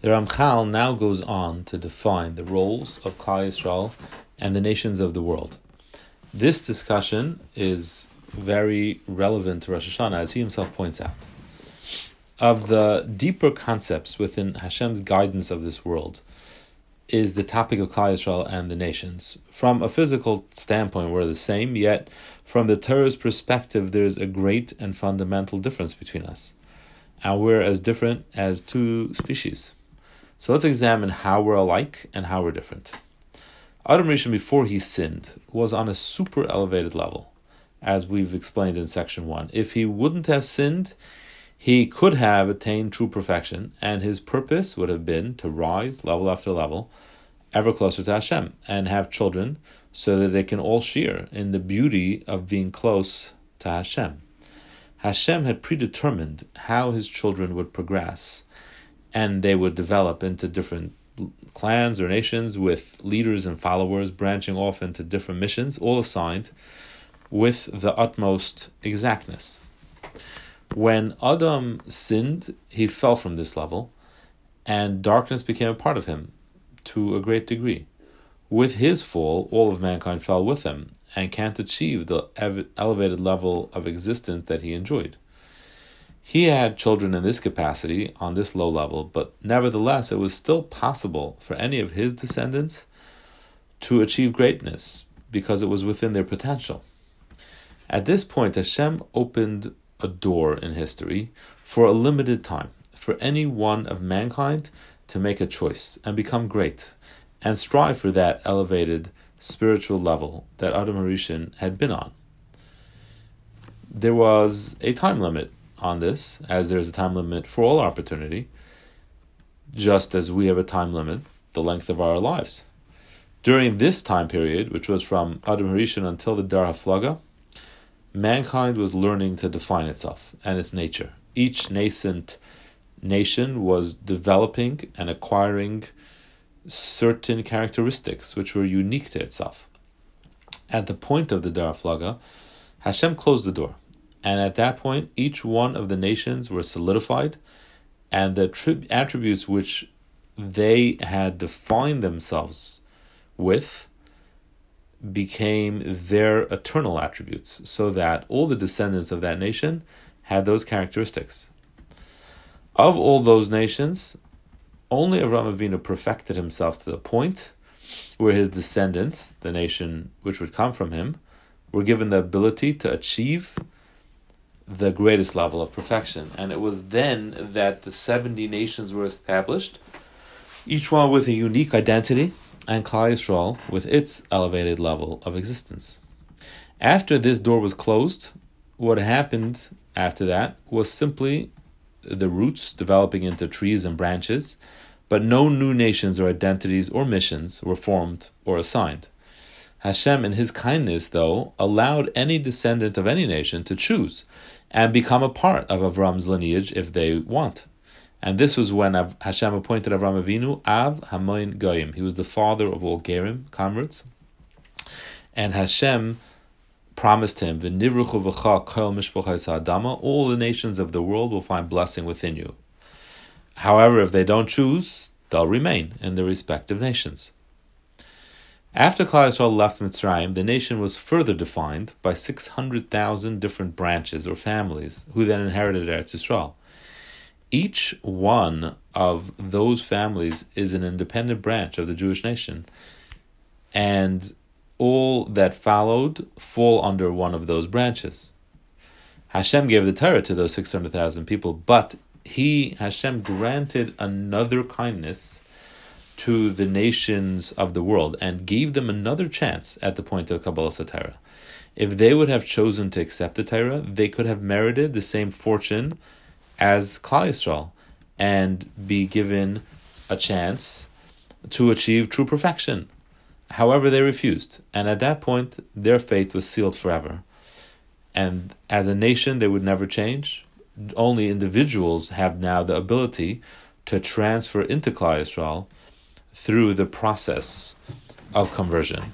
The Ramchal now goes on to define the roles of Klal Yisrael and the nations of the world. This discussion is very relevant to Rosh Hashanah, as he himself points out. Of the deeper concepts within Hashem's guidance of this world, is the topic of Klal Yisrael and the nations. From a physical standpoint, we're the same, yet from the Torah's perspective, there's a great and fundamental difference between us. And we're as different as two species. So let's examine how we're alike and how we're different. Adam Rishon, before he sinned, was on a super elevated level, as we've explained in section one. If he wouldn't have sinned, he could have attained true perfection, and his purpose would have been to rise level after level, ever closer to Hashem, and have children so that they can all share in the beauty of being close to Hashem. Hashem had predetermined how his children would progress, and they would develop into different clans or nations with leaders and followers branching off into different missions, all assigned with the utmost exactness. When Adam sinned, he fell from this level, and darkness became a part of him to a great degree. With his fall, all of mankind fell with him and can't achieve the elevated level of existence that he enjoyed. He had children in this capacity on this low level, but nevertheless, it was still possible for any of his descendants to achieve greatness because it was within their potential. At this point, Hashem opened a door in history for a limited time for any one of mankind to make a choice and become great and strive for that elevated spiritual level that Adam Harishon had been on. There was a time limit on this, as there's a time limit for all opportunity, just as we have a time limit, the length of our lives. During this time period, which was from Adam Harishon until the Dar mankind was learning to define itself and its nature. Each nascent nation was developing and acquiring certain characteristics which were unique to itself. At the point of the Dar Hashem closed the door, and at that point, each one of the nations were solidified, and the tri- attributes which they had defined themselves with became their eternal attributes, so that all the descendants of that nation had those characteristics. Of all those nations, only Avram Avinu perfected himself to the point where his descendants, the nation which would come from him, were given the ability to achieve the greatest level of perfection. And it was then that the 70 nations were established, each one with a unique identity and Klal Yisrael with its elevated level of existence. After this door was closed, what happened after that was simply the roots developing into trees and branches, but no new nations or identities or missions were formed or assigned. Hashem, in his kindness, though, allowed any descendant of any nation to choose and become a part of Avram's lineage if they want. And this was when Hashem appointed Avram Avinu Av Hamon Goyim. He was the father of all Gerim, comrades. And Hashem promised him, All the nations of the world will find blessing within you. However, if they don't choose, they'll remain in their respective nations. After Klal Yisrael left Mitzrayim, the nation was further defined by 600,000 different branches or families who then inherited Eretz Yisrael. Each one of those families is an independent branch of the Jewish nation, and all that followed fall under one of those branches. Hashem gave the Torah to those 600,000 people, but He, Hashem, granted another kindness to the nations of the world and gave them another chance at the point of Kabbalah Torah. If they would have chosen to accept the Torah, they could have merited the same fortune as Klal Yisrael and be given a chance to achieve true perfection. However, they refused, and at that point, their fate was sealed forever. And as a nation, they would never change. Only individuals have now the ability to transfer into Klal Yisrael through the process of conversion.